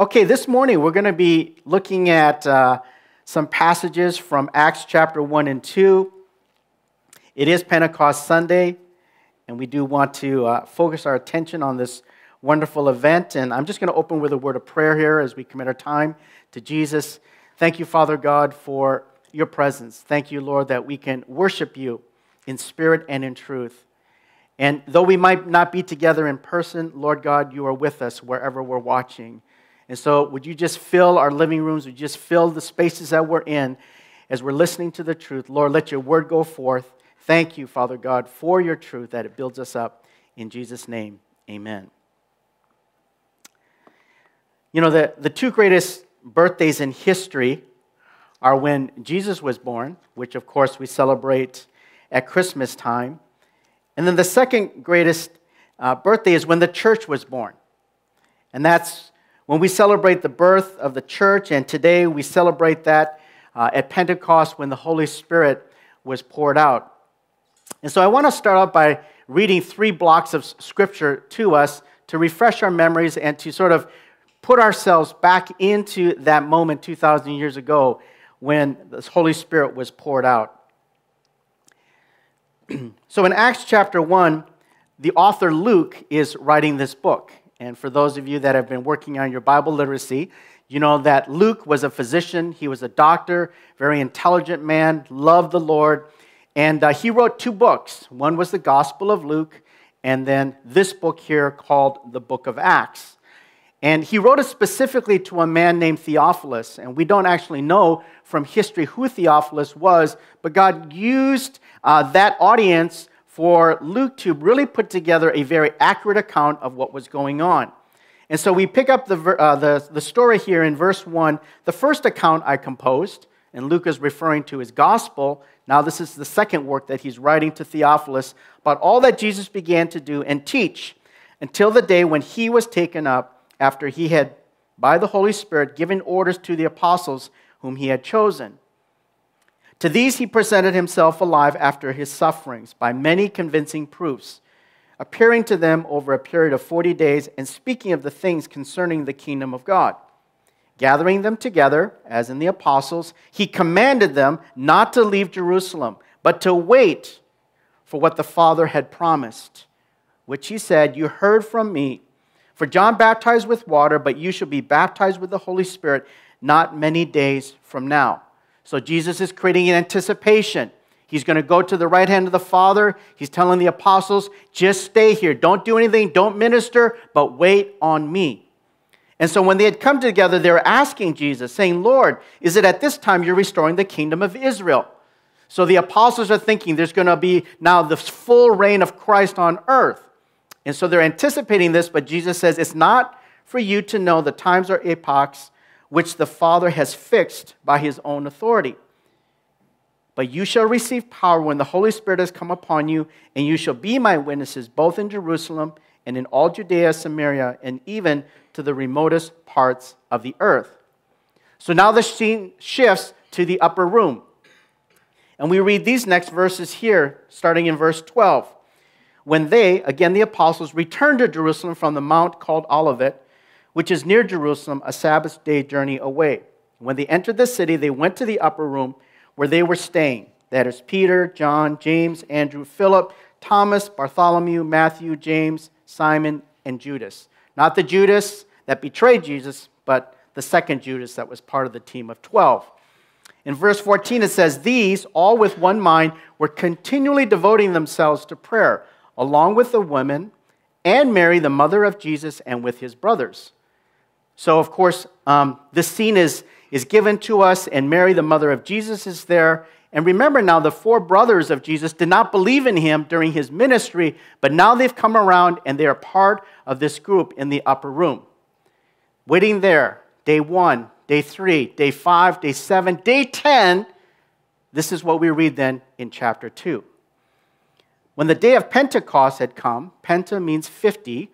Okay, this morning we're going to be looking at uh, some passages from Acts chapter 1 and 2. It is Pentecost Sunday, and we do want to uh, focus our attention on this wonderful event. And I'm just going to open with a word of prayer here as we commit our time to Jesus. Thank you, Father God, for your presence. Thank you, Lord, that we can worship you in spirit and in truth. And though we might not be together in person, Lord God, you are with us wherever we're watching. And so, would you just fill our living rooms? Would you just fill the spaces that we're in as we're listening to the truth? Lord, let your word go forth. Thank you, Father God, for your truth that it builds us up. In Jesus' name, amen. You know, the, the two greatest birthdays in history are when Jesus was born, which of course we celebrate at Christmas time. And then the second greatest uh, birthday is when the church was born. And that's when we celebrate the birth of the church, and today we celebrate that uh, at Pentecost when the Holy Spirit was poured out. And so I want to start out by reading three blocks of scripture to us to refresh our memories and to sort of put ourselves back into that moment 2,000 years ago when the Holy Spirit was poured out. so in Acts chapter 1, the author Luke is writing this book. And for those of you that have been working on your Bible literacy, you know that Luke was a physician, he was a doctor, very intelligent man, loved the Lord. And uh, he wrote two books. One was the Gospel of Luke, and then this book here called the Book of Acts. And he wrote it specifically to a man named Theophilus. And we don't actually know from history who Theophilus was, but God used uh, that audience for Luke to really put together a very accurate account of what was going on. And so we pick up the, uh, the, the story here in verse 1. The first account I composed, and Luke is referring to his gospel. Now, this is the second work that he's writing to Theophilus about all that Jesus began to do and teach until the day when he was taken up after he had, by the Holy Spirit, given orders to the apostles whom he had chosen. To these he presented himself alive after his sufferings by many convincing proofs, appearing to them over a period of 40 days and speaking of the things concerning the kingdom of God. Gathering them together, as in the apostles, he commanded them not to leave Jerusalem, but to wait for what the Father had promised, which he said, You heard from me. For John baptized with water, but you shall be baptized with the Holy Spirit not many days from now. So Jesus is creating an anticipation. He's going to go to the right hand of the Father. He's telling the apostles, just stay here. Don't do anything. Don't minister, but wait on me. And so when they had come together, they were asking Jesus, saying, Lord, is it at this time you're restoring the kingdom of Israel? So the apostles are thinking there's going to be now the full reign of Christ on earth. And so they're anticipating this, but Jesus says, it's not for you to know the times or epochs which the Father has fixed by his own authority. But you shall receive power when the Holy Spirit has come upon you, and you shall be my witnesses both in Jerusalem and in all Judea, Samaria, and even to the remotest parts of the earth. So now the scene shifts to the upper room. And we read these next verses here, starting in verse 12. When they, again the apostles, returned to Jerusalem from the mount called Olivet, which is near Jerusalem, a Sabbath day journey away. When they entered the city, they went to the upper room where they were staying. That is Peter, John, James, Andrew, Philip, Thomas, Bartholomew, Matthew, James, Simon, and Judas. Not the Judas that betrayed Jesus, but the second Judas that was part of the team of 12. In verse 14, it says, These, all with one mind, were continually devoting themselves to prayer, along with the women and Mary, the mother of Jesus, and with his brothers. So, of course, um, this scene is, is given to us, and Mary, the mother of Jesus, is there. And remember now, the four brothers of Jesus did not believe in him during his ministry, but now they've come around and they are part of this group in the upper room. Waiting there, day one, day three, day five, day seven, day 10. This is what we read then in chapter 2. When the day of Pentecost had come, Penta means 50,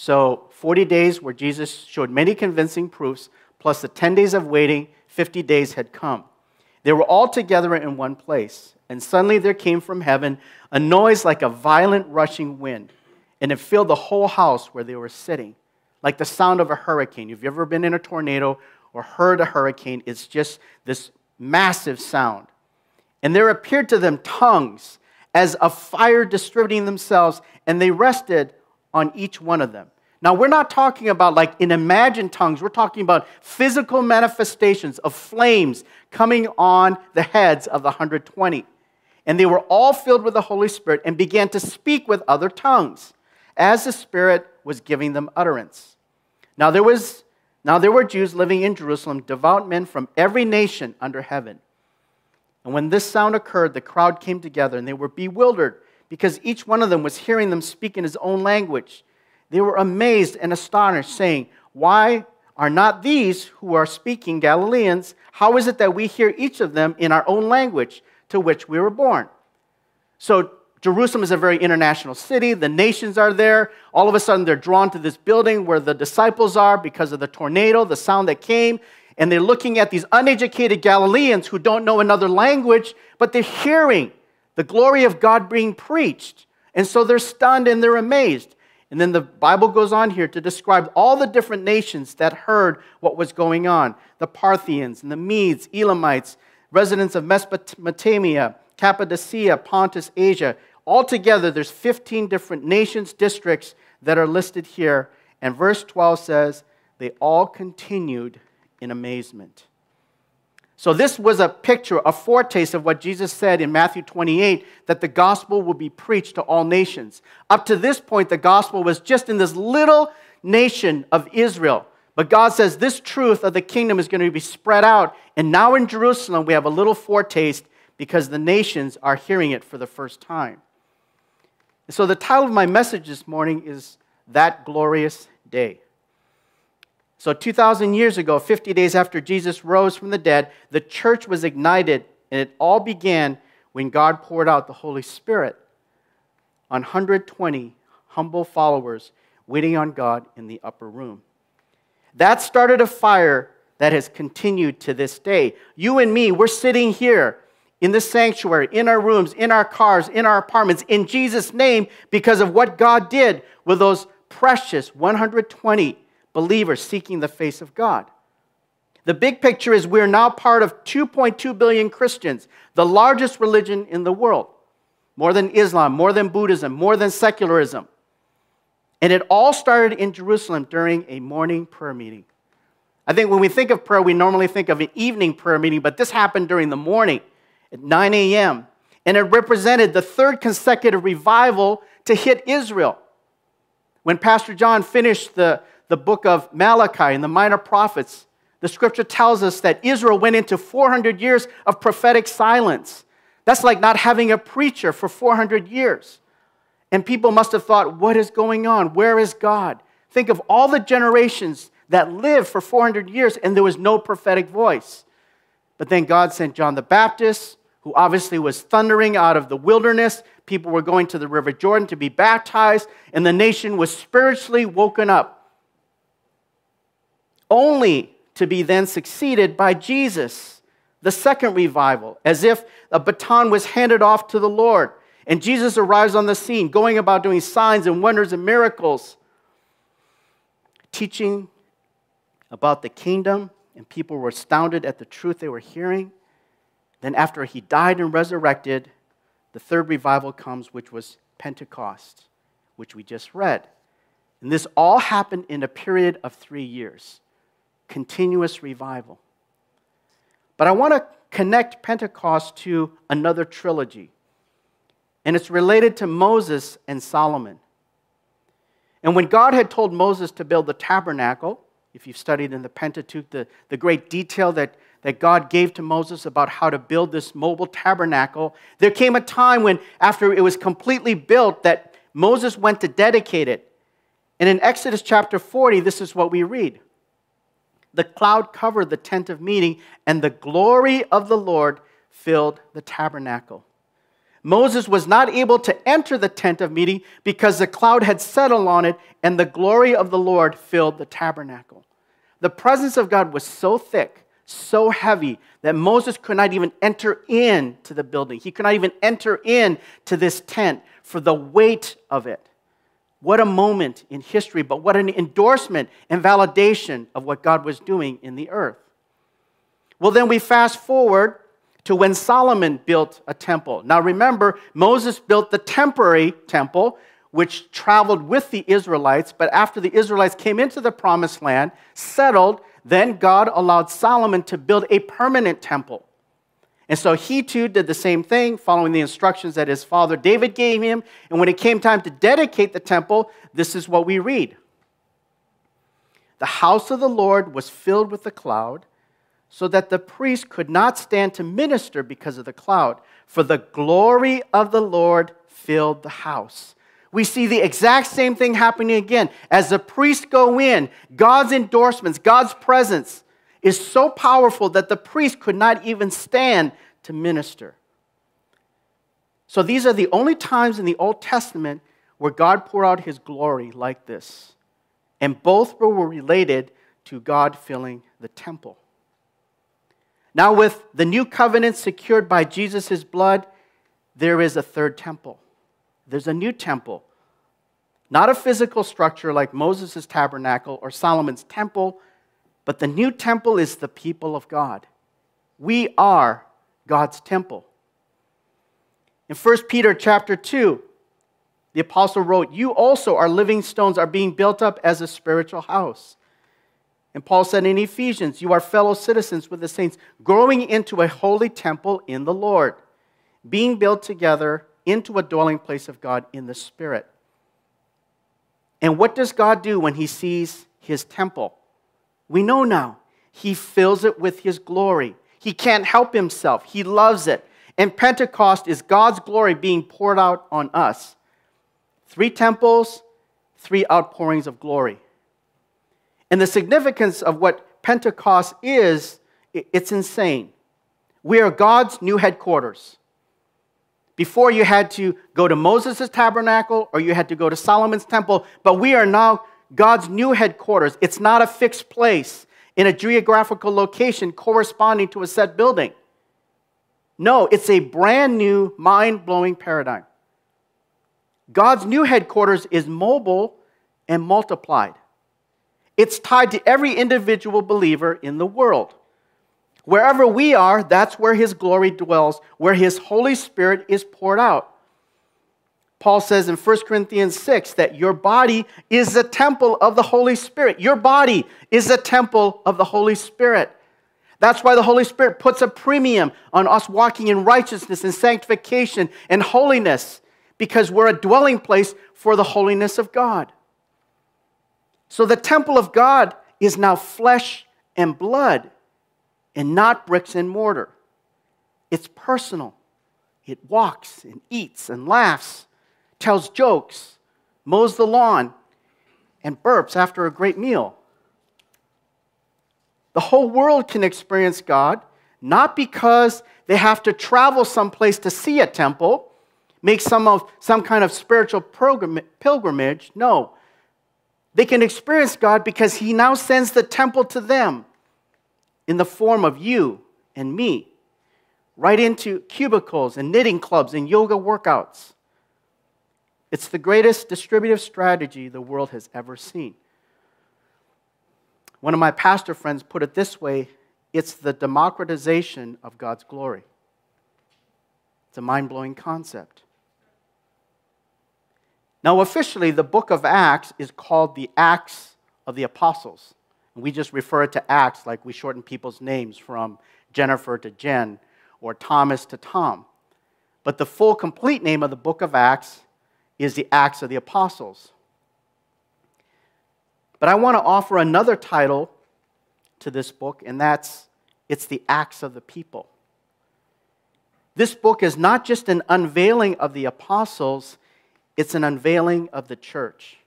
so 40 days where Jesus showed many convincing proofs, plus the 10 days of waiting, 50 days had come. They were all together in one place, and suddenly there came from heaven a noise like a violent rushing wind, and it filled the whole house where they were sitting. like the sound of a hurricane. If you've ever been in a tornado or heard a hurricane, it's just this massive sound. And there appeared to them tongues as of fire distributing themselves, and they rested on each one of them. Now, we're not talking about like in imagined tongues, we're talking about physical manifestations of flames coming on the heads of the 120. And they were all filled with the Holy Spirit and began to speak with other tongues as the Spirit was giving them utterance. Now there was now there were Jews living in Jerusalem, devout men from every nation under heaven. And when this sound occurred, the crowd came together and they were bewildered because each one of them was hearing them speak in his own language. They were amazed and astonished, saying, Why are not these who are speaking Galileans? How is it that we hear each of them in our own language to which we were born? So, Jerusalem is a very international city. The nations are there. All of a sudden, they're drawn to this building where the disciples are because of the tornado, the sound that came. And they're looking at these uneducated Galileans who don't know another language, but they're hearing the glory of God being preached. And so they're stunned and they're amazed. And then the Bible goes on here to describe all the different nations that heard what was going on the Parthians and the Medes, Elamites, residents of Mesopotamia, Cappadocia, Pontus, Asia. Altogether, there's 15 different nations, districts that are listed here. And verse 12 says, they all continued in amazement. So, this was a picture, a foretaste of what Jesus said in Matthew 28 that the gospel will be preached to all nations. Up to this point, the gospel was just in this little nation of Israel. But God says this truth of the kingdom is going to be spread out. And now in Jerusalem, we have a little foretaste because the nations are hearing it for the first time. And so, the title of my message this morning is That Glorious Day. So, 2,000 years ago, 50 days after Jesus rose from the dead, the church was ignited, and it all began when God poured out the Holy Spirit on 120 humble followers waiting on God in the upper room. That started a fire that has continued to this day. You and me, we're sitting here in the sanctuary, in our rooms, in our cars, in our apartments, in Jesus' name, because of what God did with those precious 120 believers seeking the face of God. The big picture is we're now part of 2.2 billion Christians, the largest religion in the world, more than Islam, more than Buddhism, more than secularism. And it all started in Jerusalem during a morning prayer meeting. I think when we think of prayer, we normally think of an evening prayer meeting, but this happened during the morning at 9 a.m. And it represented the third consecutive revival to hit Israel. When Pastor John finished the, the book of Malachi and the minor prophets, the scripture tells us that Israel went into 400 years of prophetic silence. That's like not having a preacher for 400 years. And people must have thought, what is going on? Where is God? Think of all the generations that lived for 400 years and there was no prophetic voice. But then God sent John the Baptist, who obviously was thundering out of the wilderness. People were going to the River Jordan to be baptized, and the nation was spiritually woken up only to be then succeeded by Jesus, the second revival, as if a baton was handed off to the Lord. And Jesus arrives on the scene, going about doing signs and wonders and miracles, teaching about the kingdom, and people were astounded at the truth they were hearing. Then, after he died and resurrected, the third revival comes, which was Pentecost, which we just read. And this all happened in a period of three years continuous revival. But I want to connect Pentecost to another trilogy, and it's related to Moses and Solomon. And when God had told Moses to build the tabernacle, if you've studied in the Pentateuch, the, the great detail that, that God gave to Moses about how to build this mobile tabernacle, there came a time when, after it was completely built, that Moses went to dedicate it. And in Exodus chapter 40, this is what we read the cloud covered the tent of meeting, and the glory of the Lord filled the tabernacle. Moses was not able to enter the tent of meeting because the cloud had settled on it, and the glory of the Lord filled the tabernacle. The presence of God was so thick, so heavy, that Moses could not even enter into the building. He could not even enter into this tent for the weight of it. What a moment in history, but what an endorsement and validation of what God was doing in the earth. Well, then we fast forward to when Solomon built a temple. Now remember, Moses built the temporary temple, which traveled with the Israelites, but after the Israelites came into the promised land, settled, then God allowed Solomon to build a permanent temple. And so he too did the same thing, following the instructions that his father David gave him. And when it came time to dedicate the temple, this is what we read The house of the Lord was filled with the cloud, so that the priest could not stand to minister because of the cloud, for the glory of the Lord filled the house. We see the exact same thing happening again. As the priests go in, God's endorsements, God's presence, is so powerful that the priest could not even stand to minister. So these are the only times in the Old Testament where God poured out his glory like this. And both were related to God filling the temple. Now, with the new covenant secured by Jesus' blood, there is a third temple. There's a new temple. Not a physical structure like Moses' tabernacle or Solomon's temple, but the new temple is the people of God. We are God's temple. In 1 Peter chapter 2, the apostle wrote, You also are living stones, are being built up as a spiritual house. And Paul said in Ephesians, You are fellow citizens with the saints, growing into a holy temple in the Lord, being built together into a dwelling place of God in the Spirit. And what does God do when he sees his temple? We know now. He fills it with His glory. He can't help Himself. He loves it. And Pentecost is God's glory being poured out on us. Three temples, three outpourings of glory. And the significance of what Pentecost is, it's insane. We are God's new headquarters. Before you had to go to Moses' tabernacle or you had to go to Solomon's temple, but we are now God's new headquarters. It's not a fixed place in a geographical location corresponding to a set building. No, it's a brand new, mind blowing paradigm. God's new headquarters is mobile and multiplied. It's tied to every individual believer in the world. Wherever we are, that's where His glory dwells, where His Holy Spirit is poured out. Paul says in 1 Corinthians 6 that your body is the temple of the Holy Spirit. Your body is the temple of the Holy Spirit. That's why the Holy Spirit puts a premium on us walking in righteousness and sanctification and holiness, because we're a dwelling place for the holiness of God. So the temple of God is now flesh and blood and not bricks and mortar. It's personal, it walks and eats and laughs tells jokes, mows the lawn, and burps after a great meal. The whole world can experience God, not because they have to travel someplace to see a temple, make some, of, some kind of spiritual pilgrimage. No. They can experience God because He now sends the temple to them in the form of you and me, right into cubicles and knitting clubs and yoga workouts. It's the greatest distributive strategy the world has ever seen. One of my pastor friends put it this way it's the democratization of God's glory. It's a mind blowing concept. Now, officially, the book of Acts is called the Acts of the Apostles. And we just refer it to Acts like we shorten people's names from Jennifer to Jen or Thomas to Tom. But the full, complete name of the book of Acts is the Acts of the Apostles. But I want to offer another title to this book, and that's it's the Acts of the People. This book is not just an unveiling of the apostles, it's an unveiling of the church.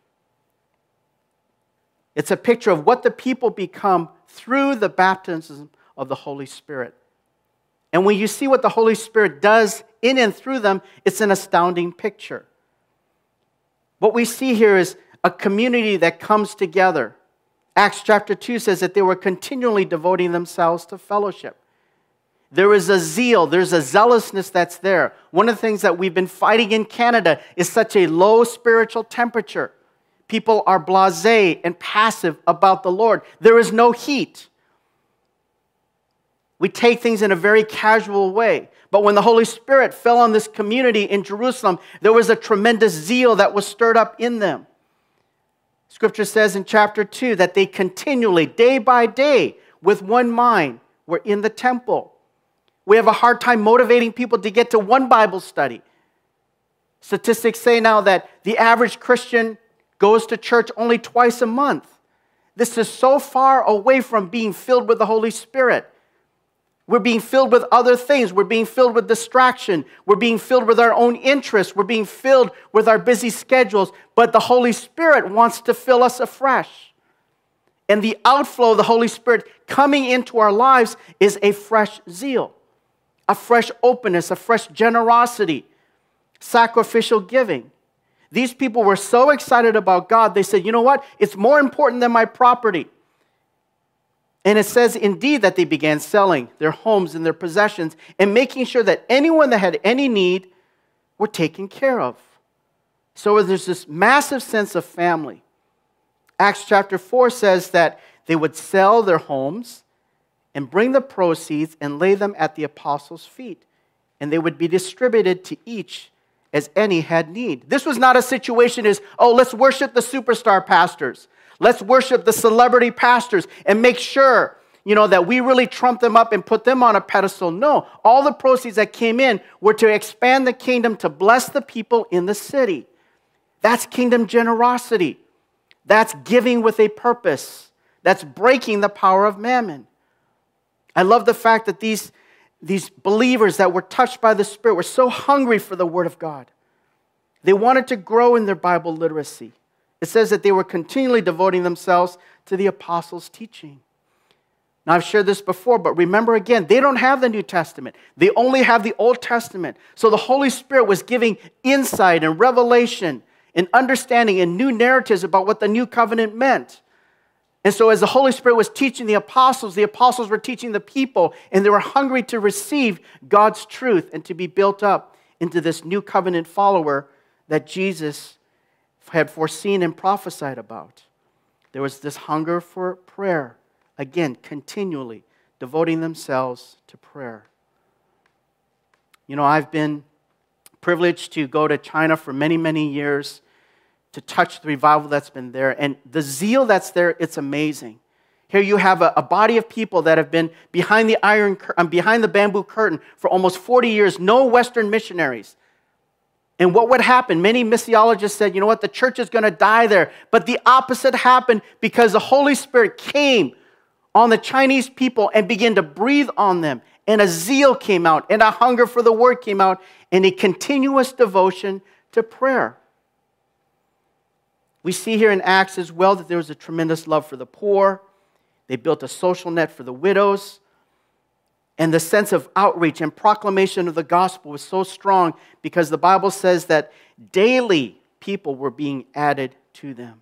It's a picture of what the people become through the baptism of the Holy Spirit. And when you see what the Holy Spirit does in and through them, it's an astounding picture. What we see here is a community that comes together. Acts chapter 2 says that they were continually devoting themselves to fellowship. There is a zeal, there's a zealousness that's there. One of the things that we've been fighting in Canada is such a low spiritual temperature. People are blase and passive about the Lord. There is no heat. We take things in a very casual way. But when the Holy Spirit fell on this community in Jerusalem, there was a tremendous zeal that was stirred up in them. Scripture says in chapter 2 that they continually, day by day, with one mind, were in the temple. We have a hard time motivating people to get to one Bible study. Statistics say now that the average Christian goes to church only twice a month. This is so far away from being filled with the Holy Spirit. We're being filled with other things. We're being filled with distraction. We're being filled with our own interests. We're being filled with our busy schedules. But the Holy Spirit wants to fill us afresh. And the outflow of the Holy Spirit coming into our lives is a fresh zeal, a fresh openness, a fresh generosity, sacrificial giving. These people were so excited about God, they said, you know what? It's more important than my property. And it says indeed that they began selling their homes and their possessions and making sure that anyone that had any need were taken care of. So there's this massive sense of family. Acts chapter 4 says that they would sell their homes and bring the proceeds and lay them at the apostles' feet, and they would be distributed to each as any had need. This was not a situation as, oh, let's worship the superstar pastors. Let's worship the celebrity pastors and make sure, you know, that we really trump them up and put them on a pedestal. No, all the proceeds that came in were to expand the kingdom to bless the people in the city. That's kingdom generosity. That's giving with a purpose. That's breaking the power of mammon. I love the fact that these, these believers that were touched by the Spirit were so hungry for the Word of God. They wanted to grow in their Bible literacy. It says that they were continually devoting themselves to the apostles' teaching. Now, I've shared this before, but remember again, they don't have the New Testament. They only have the Old Testament. So the Holy Spirit was giving insight and revelation and understanding and new narratives about what the new covenant meant. And so, as the Holy Spirit was teaching the apostles, the apostles were teaching the people, and they were hungry to receive God's truth and to be built up into this new covenant follower that Jesus had foreseen and prophesied about. There was this hunger for prayer, again, continually devoting themselves to prayer. You know, I've been privileged to go to China for many, many years to touch the revival that's been there. And the zeal that's there, it's amazing. Here you have a, a body of people that have been behind the iron, um, behind the bamboo curtain for almost 40 years, no Western missionaries. And what would happen? Many missiologists said, you know what, the church is going to die there. But the opposite happened because the Holy Spirit came on the Chinese people and began to breathe on them. And a zeal came out, and a hunger for the word came out, and a continuous devotion to prayer. We see here in Acts as well that there was a tremendous love for the poor. They built a social net for the widows. And the sense of outreach and proclamation of the gospel was so strong because the Bible says that daily people were being added to them.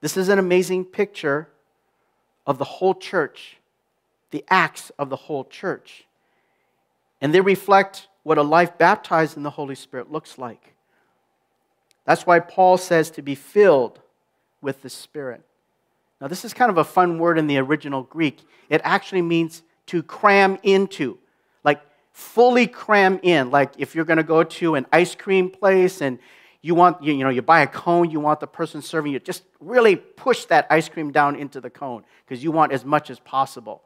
This is an amazing picture of the whole church, the acts of the whole church. And they reflect what a life baptized in the Holy Spirit looks like. That's why Paul says to be filled with the Spirit. Now, this is kind of a fun word in the original Greek. It actually means to cram into, like fully cram in. Like if you're going to go to an ice cream place and you want, you, know, you buy a cone, you want the person serving you, just really push that ice cream down into the cone because you want as much as possible.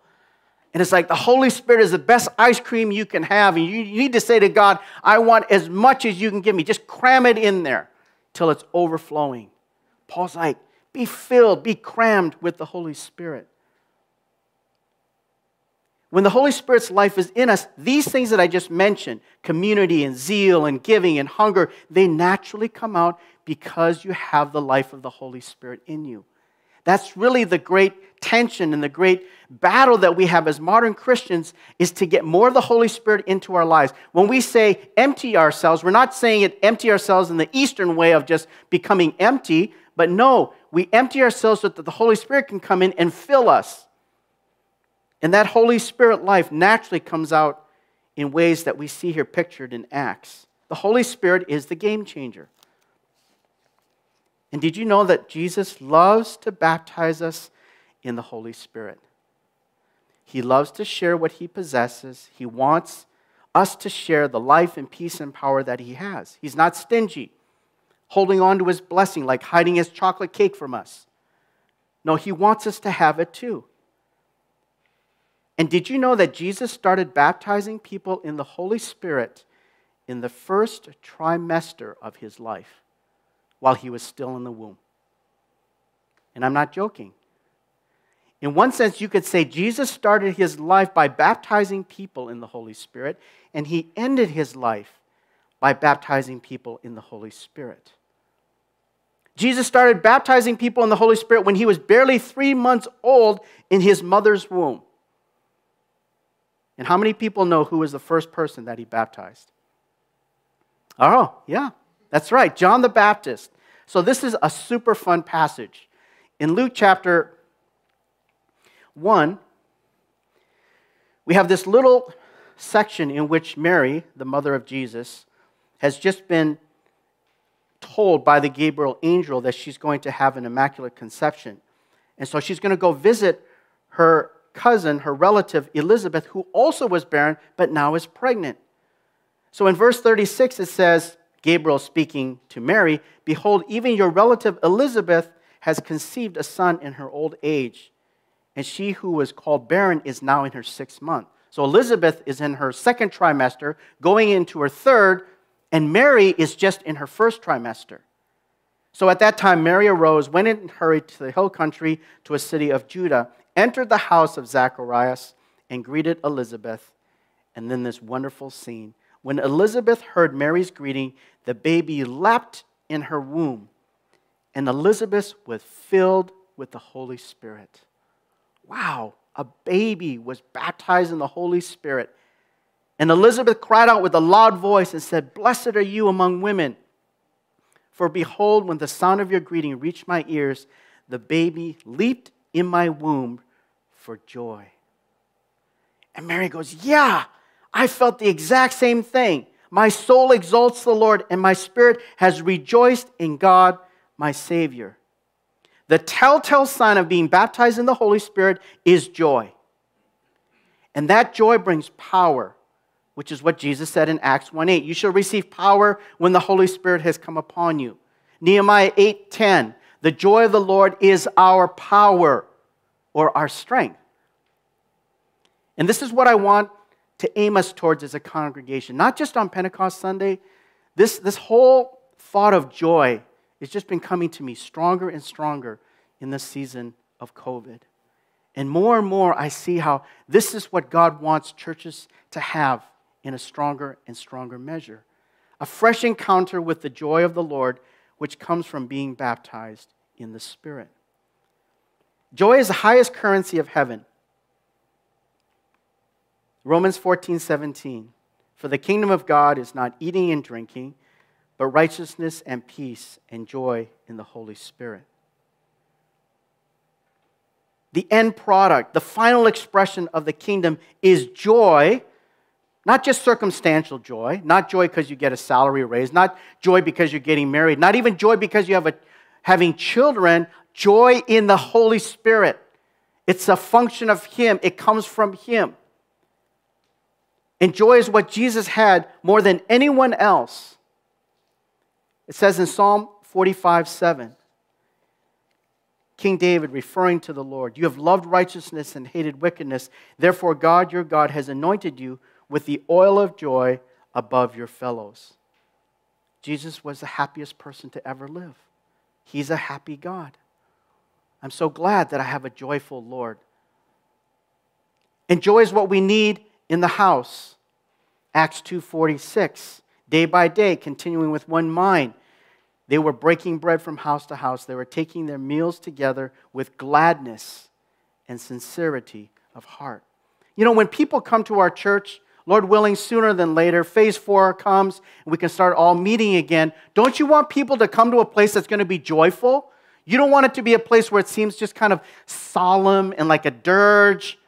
And it's like the Holy Spirit is the best ice cream you can have. And you need to say to God, I want as much as you can give me. Just cram it in there till it's overflowing. Paul's like, be filled, be crammed with the Holy Spirit. When the Holy Spirit's life is in us, these things that I just mentioned community and zeal and giving and hunger they naturally come out because you have the life of the Holy Spirit in you. That's really the great tension and the great battle that we have as modern Christians is to get more of the Holy Spirit into our lives. When we say empty ourselves, we're not saying it empty ourselves in the Eastern way of just becoming empty, but no, we empty ourselves so that the Holy Spirit can come in and fill us. And that Holy Spirit life naturally comes out in ways that we see here pictured in Acts. The Holy Spirit is the game changer. And did you know that Jesus loves to baptize us in the Holy Spirit? He loves to share what he possesses. He wants us to share the life and peace and power that he has. He's not stingy, holding on to his blessing like hiding his chocolate cake from us. No, he wants us to have it too. And did you know that Jesus started baptizing people in the Holy Spirit in the first trimester of his life while he was still in the womb? And I'm not joking. In one sense, you could say Jesus started his life by baptizing people in the Holy Spirit, and he ended his life by baptizing people in the Holy Spirit. Jesus started baptizing people in the Holy Spirit when he was barely three months old in his mother's womb. And how many people know who was the first person that he baptized? Oh, yeah, that's right, John the Baptist. So this is a super fun passage. In Luke chapter 1, we have this little section in which Mary, the mother of Jesus, has just been told by the Gabriel angel that she's going to have an immaculate conception. And so she's going to go visit her cousin, her relative, Elizabeth, who also was barren, but now is pregnant. So in verse 36, it says, Gabriel speaking to Mary, Behold, even your relative Elizabeth has conceived a son in her old age, and she who was called barren is now in her sixth month. So Elizabeth is in her second trimester, going into her third, and Mary is just in her first trimester. So at that time, Mary arose, went and hurried to the hill country to a city of Judah, entered the house of Zacharias, and greeted Elizabeth. And then this wonderful scene. When Elizabeth heard Mary's greeting, the baby leapt in her womb, and Elizabeth was filled with the Holy Spirit. Wow, a baby was baptized in the Holy Spirit. And Elizabeth cried out with a loud voice and said, Blessed are you among women. For behold, when the sound of your greeting reached my ears, the baby leaped in my womb for joy. And Mary goes, Yeah, I felt the exact same thing. My soul exalts the Lord, and my spirit has rejoiced in God, my Savior. The telltale sign of being baptized in the Holy Spirit is joy. And that joy brings power, which is what Jesus said in Acts 1 8. You shall receive power when the Holy Spirit has come upon you. Nehemiah 8 10. The joy of the Lord is our power or our strength. And this is what I want to aim us towards as a congregation, not just on Pentecost Sunday. This, this whole thought of joy has just been coming to me stronger and stronger in this season of COVID. And more and more, I see how this is what God wants churches to have in a stronger and stronger measure a fresh encounter with the joy of the Lord, which comes from being baptized in the Spirit. Joy is the highest currency of heaven. Romans 14, 17. For the kingdom of God is not eating and drinking but righteousness and peace and joy in the Holy Spirit. The end product, the final expression of the kingdom is joy, not just circumstantial joy, not joy because you get a salary raise, not joy because you're getting married, not even joy because you have a, having children, joy in the Holy Spirit. It's a function of Him, it comes from Him. And joy is what Jesus had more than anyone else it says in Psalm 45 7, King David referring to the Lord, You have loved righteousness and hated wickedness. Therefore, God, your God, has anointed you with the oil of joy above your fellows. Jesus was the happiest person to ever live. He's a happy God. I'm so glad that I have a joyful Lord. And joy is what we need in the house. Acts 2:46 day by day, continuing with one mind. They were breaking bread from house to house. They were taking their meals together with gladness and sincerity of heart. You know, when people come to our church, Lord willing, sooner than later, phase four comes and we can start all meeting again. Don't you want people to come to a place that's going to be joyful? You don't want it to be a place where it seems just kind of solemn and like a dirge.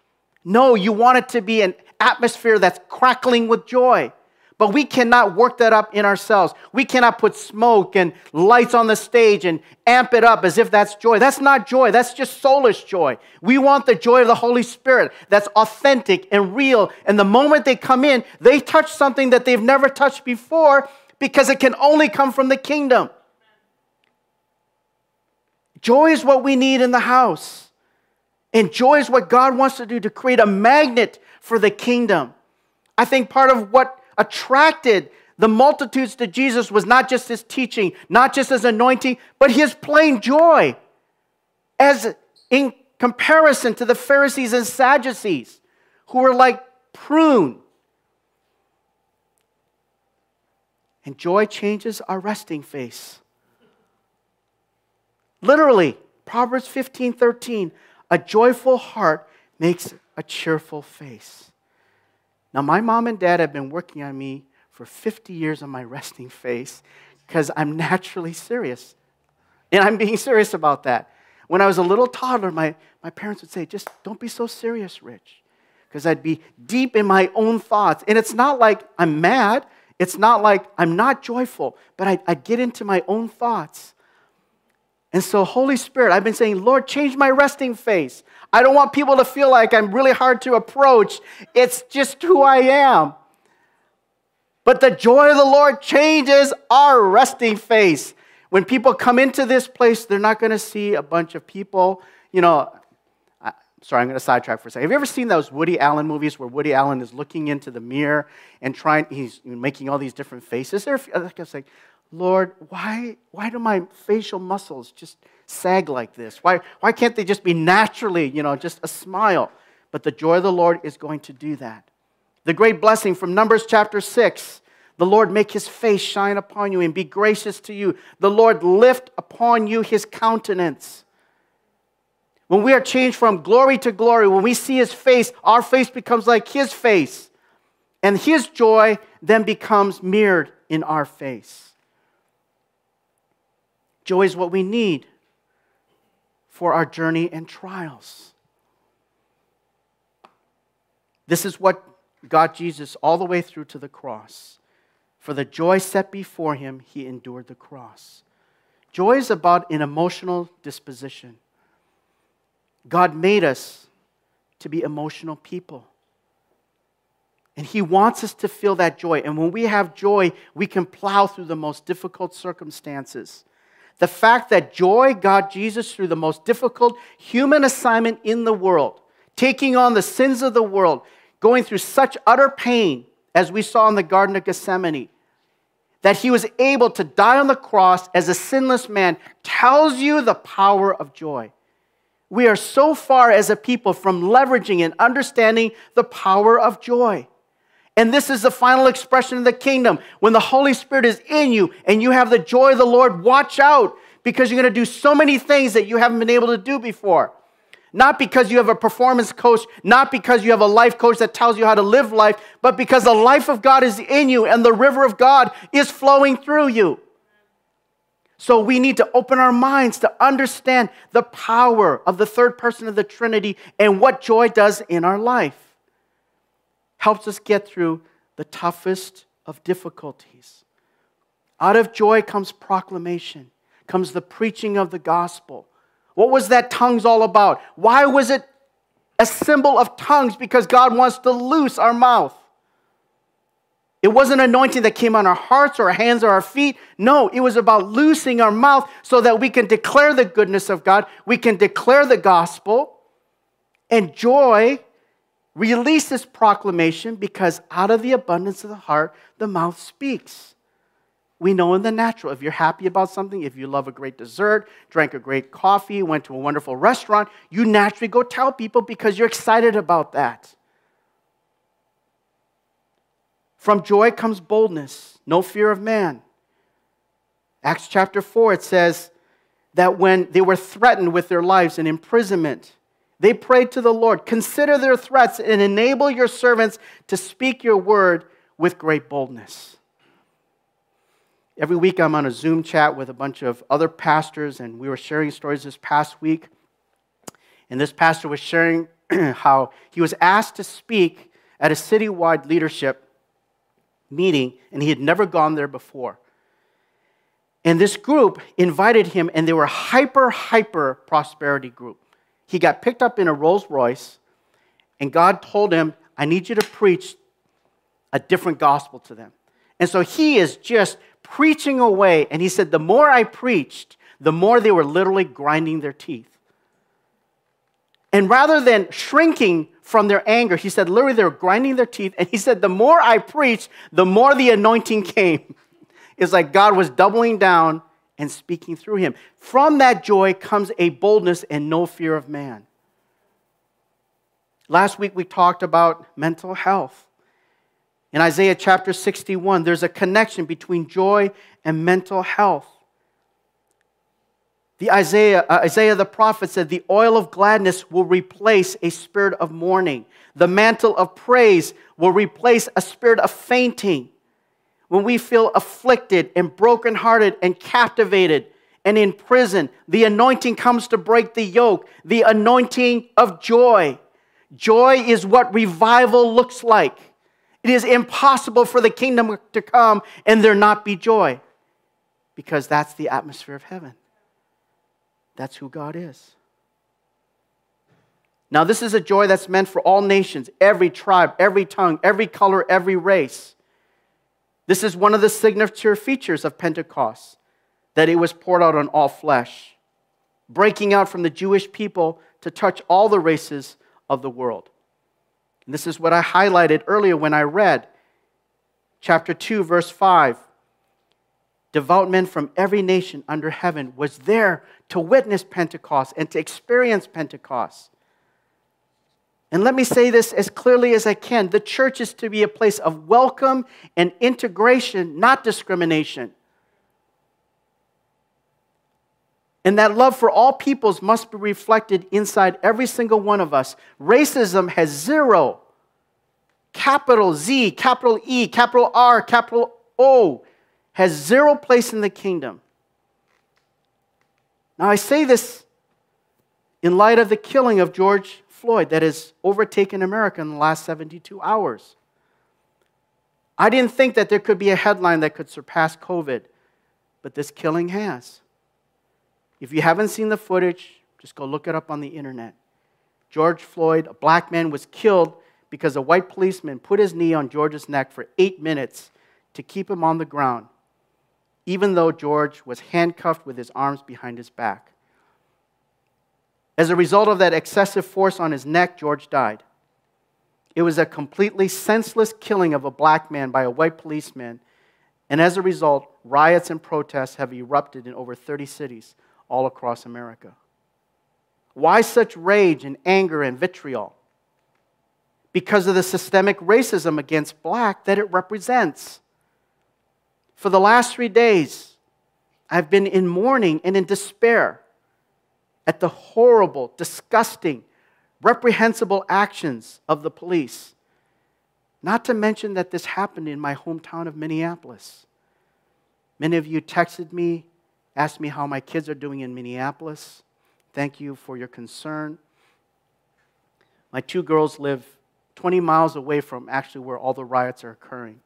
No, you want it to be an atmosphere that's crackling with joy. But we cannot work that up in ourselves. We cannot put smoke and lights on the stage and amp it up as if that's joy. That's not joy. That's just soulish joy. We want the joy of the Holy Spirit that's authentic and real. And the moment they come in, they touch something that they've never touched before because it can only come from the kingdom. Joy is what we need in the house. And joy is what God wants to do to create a magnet for the kingdom. I think part of what attracted the multitudes to Jesus was not just his teaching, not just his anointing, but his plain joy. As in comparison to the Pharisees and Sadducees, who were like prune. And joy changes our resting face. Literally, Proverbs 15 13, a joyful heart makes a cheerful face. Now, my mom and dad have been working on me for 50 years on my resting face because I'm naturally serious. And I'm being serious about that. When I was a little toddler, my, my parents would say, just don't be so serious, Rich. Because I'd be deep in my own thoughts. And it's not like I'm mad, it's not like I'm not joyful, but I, I get into my own thoughts. And so, Holy Spirit, I've been saying, Lord, change my resting face. I don't want people to feel like I'm really hard to approach. It's just who I am. But the joy of the Lord changes our resting face. When people come into this place, they're not going to see a bunch of people. You know, I, sorry, I'm going to sidetrack for a second. Have you ever seen those Woody Allen movies where Woody Allen is looking into the mirror and trying, he's making all these different faces? There, like I was like, Lord, why, why do my facial muscles just sag like this? Why, why can't they just be naturally, you know, just a smile? But the joy of the Lord is going to do that. The great blessing from Numbers chapter 6 the Lord make his face shine upon you and be gracious to you. The Lord lift upon you his countenance. When we are changed from glory to glory, when we see his face, our face becomes like his face. And his joy then becomes mirrored in our face. Joy is what we need for our journey and trials. This is what got Jesus all the way through to the cross. For the joy set before him, he endured the cross. Joy is about an emotional disposition. God made us to be emotional people. And He wants us to feel that joy. And when we have joy, we can plow through the most difficult circumstances. The fact that joy got Jesus through the most difficult human assignment in the world, taking on the sins of the world, going through such utter pain as we saw in the Garden of Gethsemane, that he was able to die on the cross as a sinless man, tells you the power of joy. We are so far as a people from leveraging and understanding the power of joy. And this is the final expression of the kingdom. When the Holy Spirit is in you and you have the joy of the Lord, watch out because you're going to do so many things that you haven't been able to do before. Not because you have a performance coach, not because you have a life coach that tells you how to live life, but because the life of God is in you and the river of God is flowing through you. So we need to open our minds to understand the power of the third person of the Trinity and what joy does in our life helps us get through the toughest of difficulties. Out of joy comes proclamation, comes the preaching of the gospel. What was that tongues all about? Why was it a symbol of tongues? Because God wants to loose our mouth. It wasn't anointing that came on our hearts or our hands or our feet. No, it was about loosing our mouth so that we can declare the goodness of God. We can declare the gospel. And joy release this proclamation because out of the abundance of the heart, the mouth speaks. We know in the natural, if you're happy about something, if you love a great dessert, drank a great coffee, went to a wonderful restaurant, you naturally go tell people because you're excited about that. From joy comes boldness, no fear of man. Acts chapter 4, it says that when they were threatened with their lives and imprisonment, they prayed to the Lord, Consider their threats and enable your servants to speak your word with great boldness. Every week I'm on a Zoom chat with a bunch of other pastors, and we were sharing stories this past week. And this pastor was sharing how he was asked to speak at a citywide leadership meeting, and he had never gone there before. And this group invited him, and they were hyper, hyper prosperity group. He got picked up in a Rolls Royce, and God told him, I need you to preach a different gospel to them. And so he is just preaching away. And he said, The more I preached, the more they were literally grinding their teeth. And rather than shrinking from their anger, he said, literally, they were grinding their teeth. And he said, The more I preached, the more the anointing came. It's like God was doubling down and speaking through him. From that joy comes a boldness and no fear of man. Last week we talked about mental health. In Isaiah chapter 61, there's a connection between joy and mental health. The Isaiah, uh, Isaiah the prophet said, The oil of gladness will replace a spirit of mourning. The mantle of praise will replace a spirit of fainting. When we feel afflicted and brokenhearted and captivated and in prison, the anointing comes to break the yoke, the anointing of joy. Joy is what revival looks like. It is impossible for the kingdom to come and there not be joy because that's the atmosphere of heaven. That's who God is. Now, this is a joy that's meant for all nations, every tribe, every tongue, every color, every race. This is one of the signature features of Pentecost that it was poured out on all flesh, breaking out from the Jewish people to touch all the races of the world. And this is what I highlighted earlier when I read chapter 2, verse 5. Devout men from every nation under heaven was there to witness Pentecost and to experience Pentecost. And let me say this as clearly as I can the church is to be a place of welcome and integration, not discrimination. And that love for all peoples must be reflected inside every single one of us. Racism has zero. Capital Z, capital E, capital R, capital O has zero place in the kingdom. Now, I say this in light of the killing of George Floyd that has overtaken America in the last 72 hours. I didn't think that there could be a headline that could surpass COVID, but this killing has. If you haven't seen the footage, just go look it up on the internet. George Floyd, a black man, was killed because a white policeman put his knee on George's neck for eight minutes to keep him on the ground, even though George was handcuffed with his arms behind his back. As a result of that excessive force on his neck, George died. It was a completely senseless killing of a black man by a white policeman, and as a result, riots and protests have erupted in over 30 cities all across America. Why such rage and anger and vitriol? Because of the systemic racism against black that it represents. For the last three days, I've been in mourning and in despair at the horrible, disgusting, reprehensible actions of the police. Not to mention that this happened in my hometown of Minneapolis. Many of you texted me asked me how my kids are doing in Minneapolis. Thank you for your concern. My two girls live 20 miles away from actually where all the riots are occurring.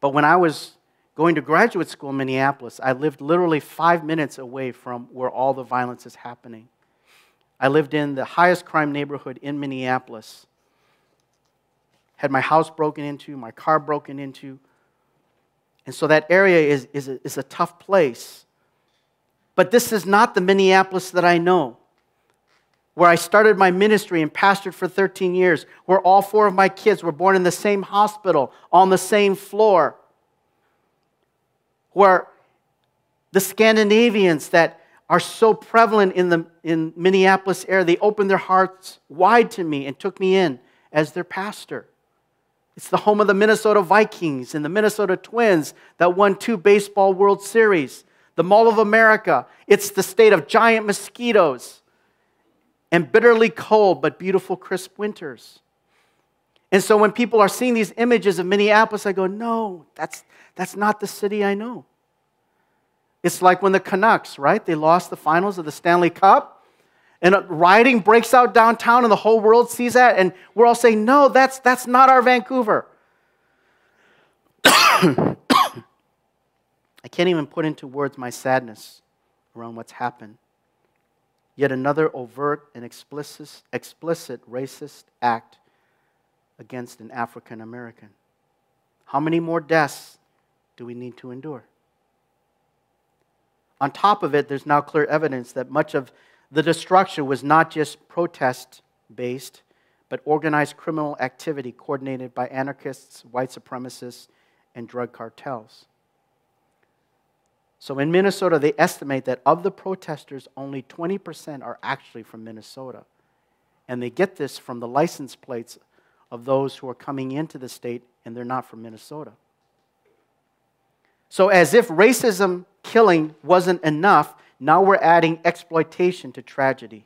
But when I was going to graduate school in Minneapolis, I lived literally five minutes away from where all the violence is happening. I lived in the highest crime neighborhood in Minneapolis. Had my house broken into, my car broken into, and so that area is, is, a, is a tough place. But this is not the Minneapolis that I know, where I started my ministry and pastored for 13 years, where all four of my kids were born in the same hospital, on the same floor, where the Scandinavians that are so prevalent in the in Minneapolis area, they opened their hearts wide to me and took me in as their pastor. It's the home of the Minnesota Vikings and the Minnesota Twins that won two baseball World Series. The Mall of America. It's the state of giant mosquitoes and bitterly cold but beautiful crisp winters. And so when people are seeing these images of Minneapolis, I go, no, that's, that's not the city I know. It's like when the Canucks, right? They lost the finals of the Stanley Cup and a rioting breaks out downtown and the whole world sees that and we're all saying no that's that's not our vancouver I can't even put into words my sadness around what's happened. Yet another overt and explicit, explicit racist act against an African American. How many more deaths do we need to endure? On top of it, there's now clear evidence that much of the destruction was not just protest based, but organized criminal activity coordinated by anarchists, white supremacists, and drug cartels. So in Minnesota, they estimate that of the protesters, only 20% are actually from Minnesota. And they get this from the license plates of those who are coming into the state and they're not from Minnesota. So, as if racism killing wasn't enough, now we're adding exploitation to tragedy.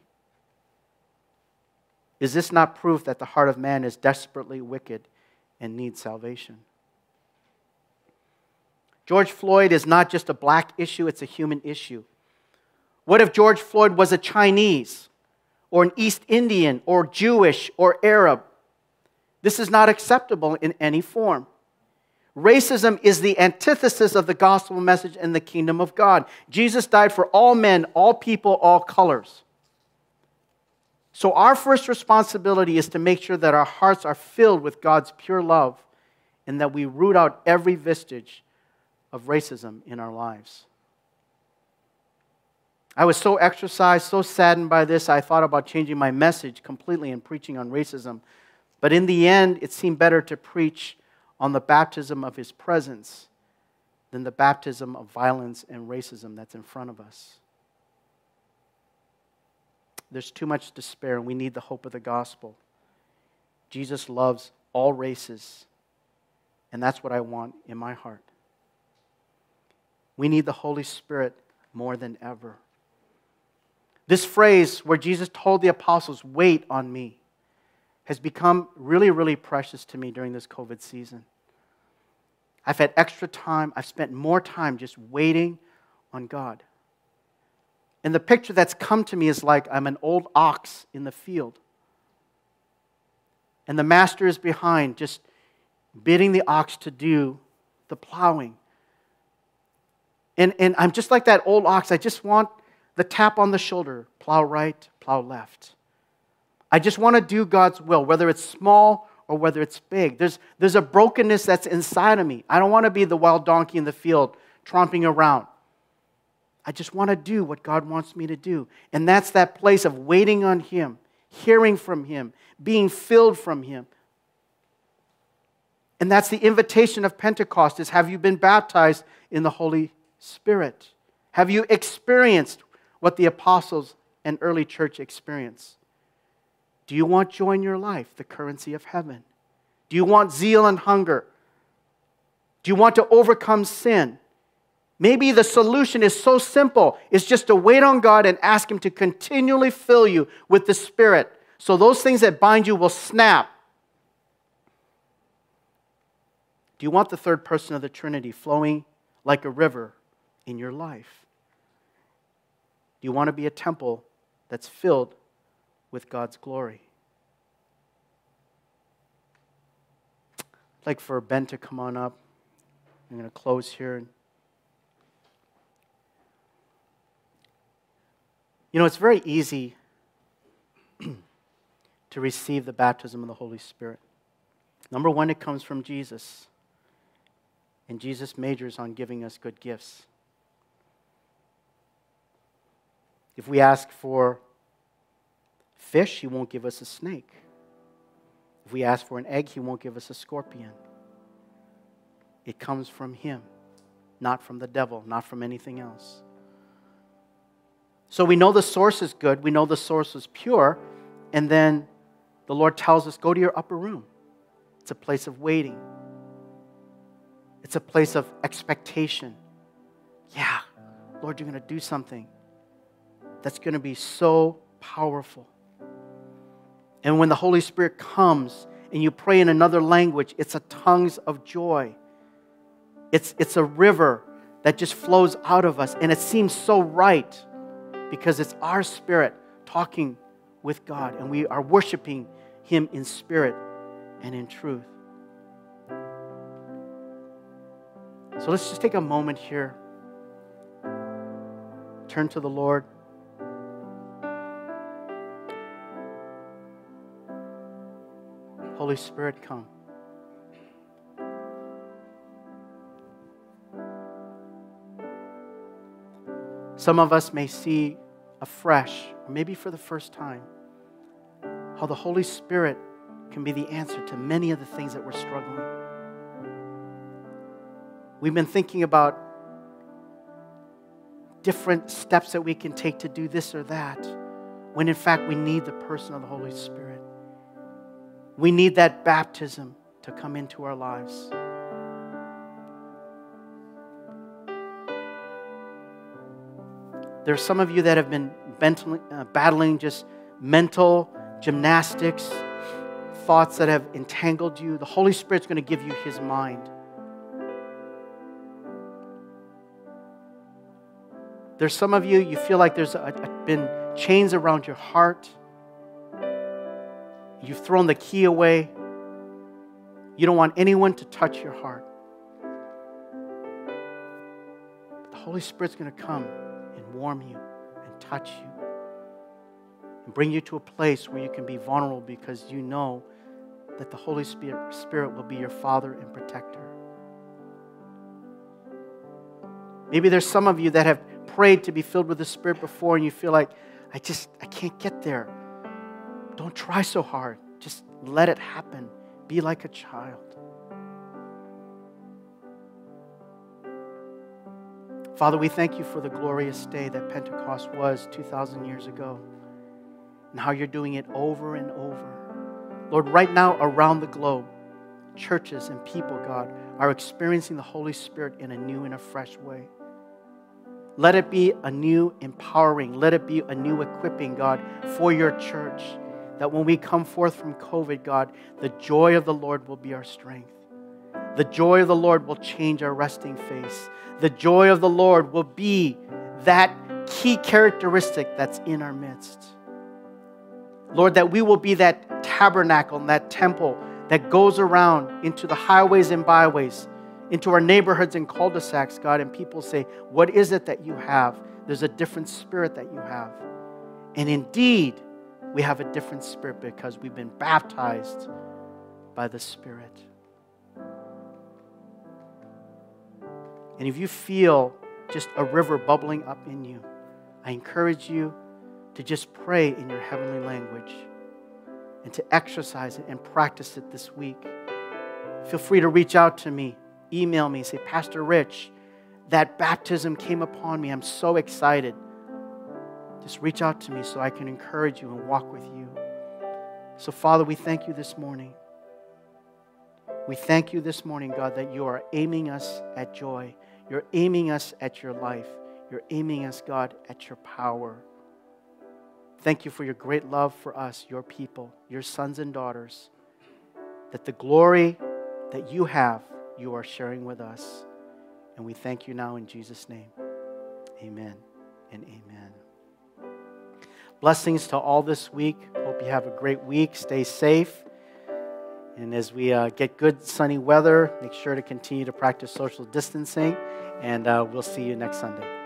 Is this not proof that the heart of man is desperately wicked and needs salvation? George Floyd is not just a black issue, it's a human issue. What if George Floyd was a Chinese or an East Indian or Jewish or Arab? This is not acceptable in any form. Racism is the antithesis of the gospel message in the kingdom of God. Jesus died for all men, all people, all colors. So, our first responsibility is to make sure that our hearts are filled with God's pure love and that we root out every vestige of racism in our lives. I was so exercised, so saddened by this, I thought about changing my message completely and preaching on racism. But in the end, it seemed better to preach on the baptism of his presence than the baptism of violence and racism that's in front of us. There's too much despair, and we need the hope of the gospel. Jesus loves all races, and that's what I want in my heart. We need the Holy Spirit more than ever. This phrase where Jesus told the apostles, Wait on me, has become really, really precious to me during this COVID season. I've had extra time. I've spent more time just waiting on God. And the picture that's come to me is like I'm an old ox in the field. And the master is behind, just bidding the ox to do the plowing. And, and I'm just like that old ox. I just want the tap on the shoulder plow right, plow left. I just want to do God's will, whether it's small or whether it's big. There's, there's a brokenness that's inside of me. I don't want to be the wild donkey in the field tromping around. I just want to do what God wants me to do. And that's that place of waiting on Him, hearing from Him, being filled from Him. And that's the invitation of Pentecost is have you been baptized in the Holy Spirit? Have you experienced what the apostles and early church experienced? Do you want joy in your life, the currency of heaven? Do you want zeal and hunger? Do you want to overcome sin? Maybe the solution is so simple. It's just to wait on God and ask Him to continually fill you with the Spirit. So those things that bind you will snap. Do you want the third person of the Trinity flowing like a river in your life? Do you want to be a temple that's filled with God's glory. I'd like for Ben to come on up. I'm going to close here. You know, it's very easy to receive the baptism of the Holy Spirit. Number one, it comes from Jesus. And Jesus majors on giving us good gifts. If we ask for fish, he won't give us a snake. If we ask for an egg, he won't give us a scorpion. It comes from him, not from the devil, not from anything else. So we know the source is good, we know the source is pure, and then the Lord tells us go to your upper room. It's a place of waiting, it's a place of expectation. Yeah, Lord, you're going to do something that's going to be so powerful. And when the Holy Spirit comes and you pray in another language, it's a tongues of joy. It's, it's a river that just flows out of us. And it seems so right because it's our spirit talking with God and we are worshiping Him in spirit and in truth. So let's just take a moment here. Turn to the Lord. Holy Spirit, come. Some of us may see afresh, maybe for the first time, how the Holy Spirit can be the answer to many of the things that we're struggling. We've been thinking about different steps that we can take to do this or that, when in fact we need the person of the Holy Spirit. We need that baptism to come into our lives. There are some of you that have been uh, battling just mental gymnastics, thoughts that have entangled you. The Holy Spirit's going to give you His mind. There's some of you, you feel like there's a, a, been chains around your heart. You've thrown the key away. You don't want anyone to touch your heart. But the Holy Spirit's going to come and warm you and touch you and bring you to a place where you can be vulnerable because you know that the Holy Spirit will be your Father and protector. Maybe there's some of you that have prayed to be filled with the Spirit before and you feel like, I just, I can't get there. Don't try so hard. Just let it happen. Be like a child. Father, we thank you for the glorious day that Pentecost was 2,000 years ago and how you're doing it over and over. Lord, right now around the globe, churches and people, God, are experiencing the Holy Spirit in a new and a fresh way. Let it be a new empowering, let it be a new equipping, God, for your church. That when we come forth from COVID, God, the joy of the Lord will be our strength. The joy of the Lord will change our resting face. The joy of the Lord will be that key characteristic that's in our midst. Lord, that we will be that tabernacle and that temple that goes around into the highways and byways, into our neighborhoods and cul de sacs, God, and people say, What is it that you have? There's a different spirit that you have. And indeed, we have a different spirit because we've been baptized by the Spirit. And if you feel just a river bubbling up in you, I encourage you to just pray in your heavenly language and to exercise it and practice it this week. Feel free to reach out to me, email me, say, Pastor Rich, that baptism came upon me. I'm so excited. Just reach out to me so I can encourage you and walk with you. So, Father, we thank you this morning. We thank you this morning, God, that you are aiming us at joy. You're aiming us at your life. You're aiming us, God, at your power. Thank you for your great love for us, your people, your sons and daughters, that the glory that you have, you are sharing with us. And we thank you now in Jesus' name. Amen and amen. Blessings to all this week. Hope you have a great week. Stay safe. And as we uh, get good sunny weather, make sure to continue to practice social distancing. And uh, we'll see you next Sunday.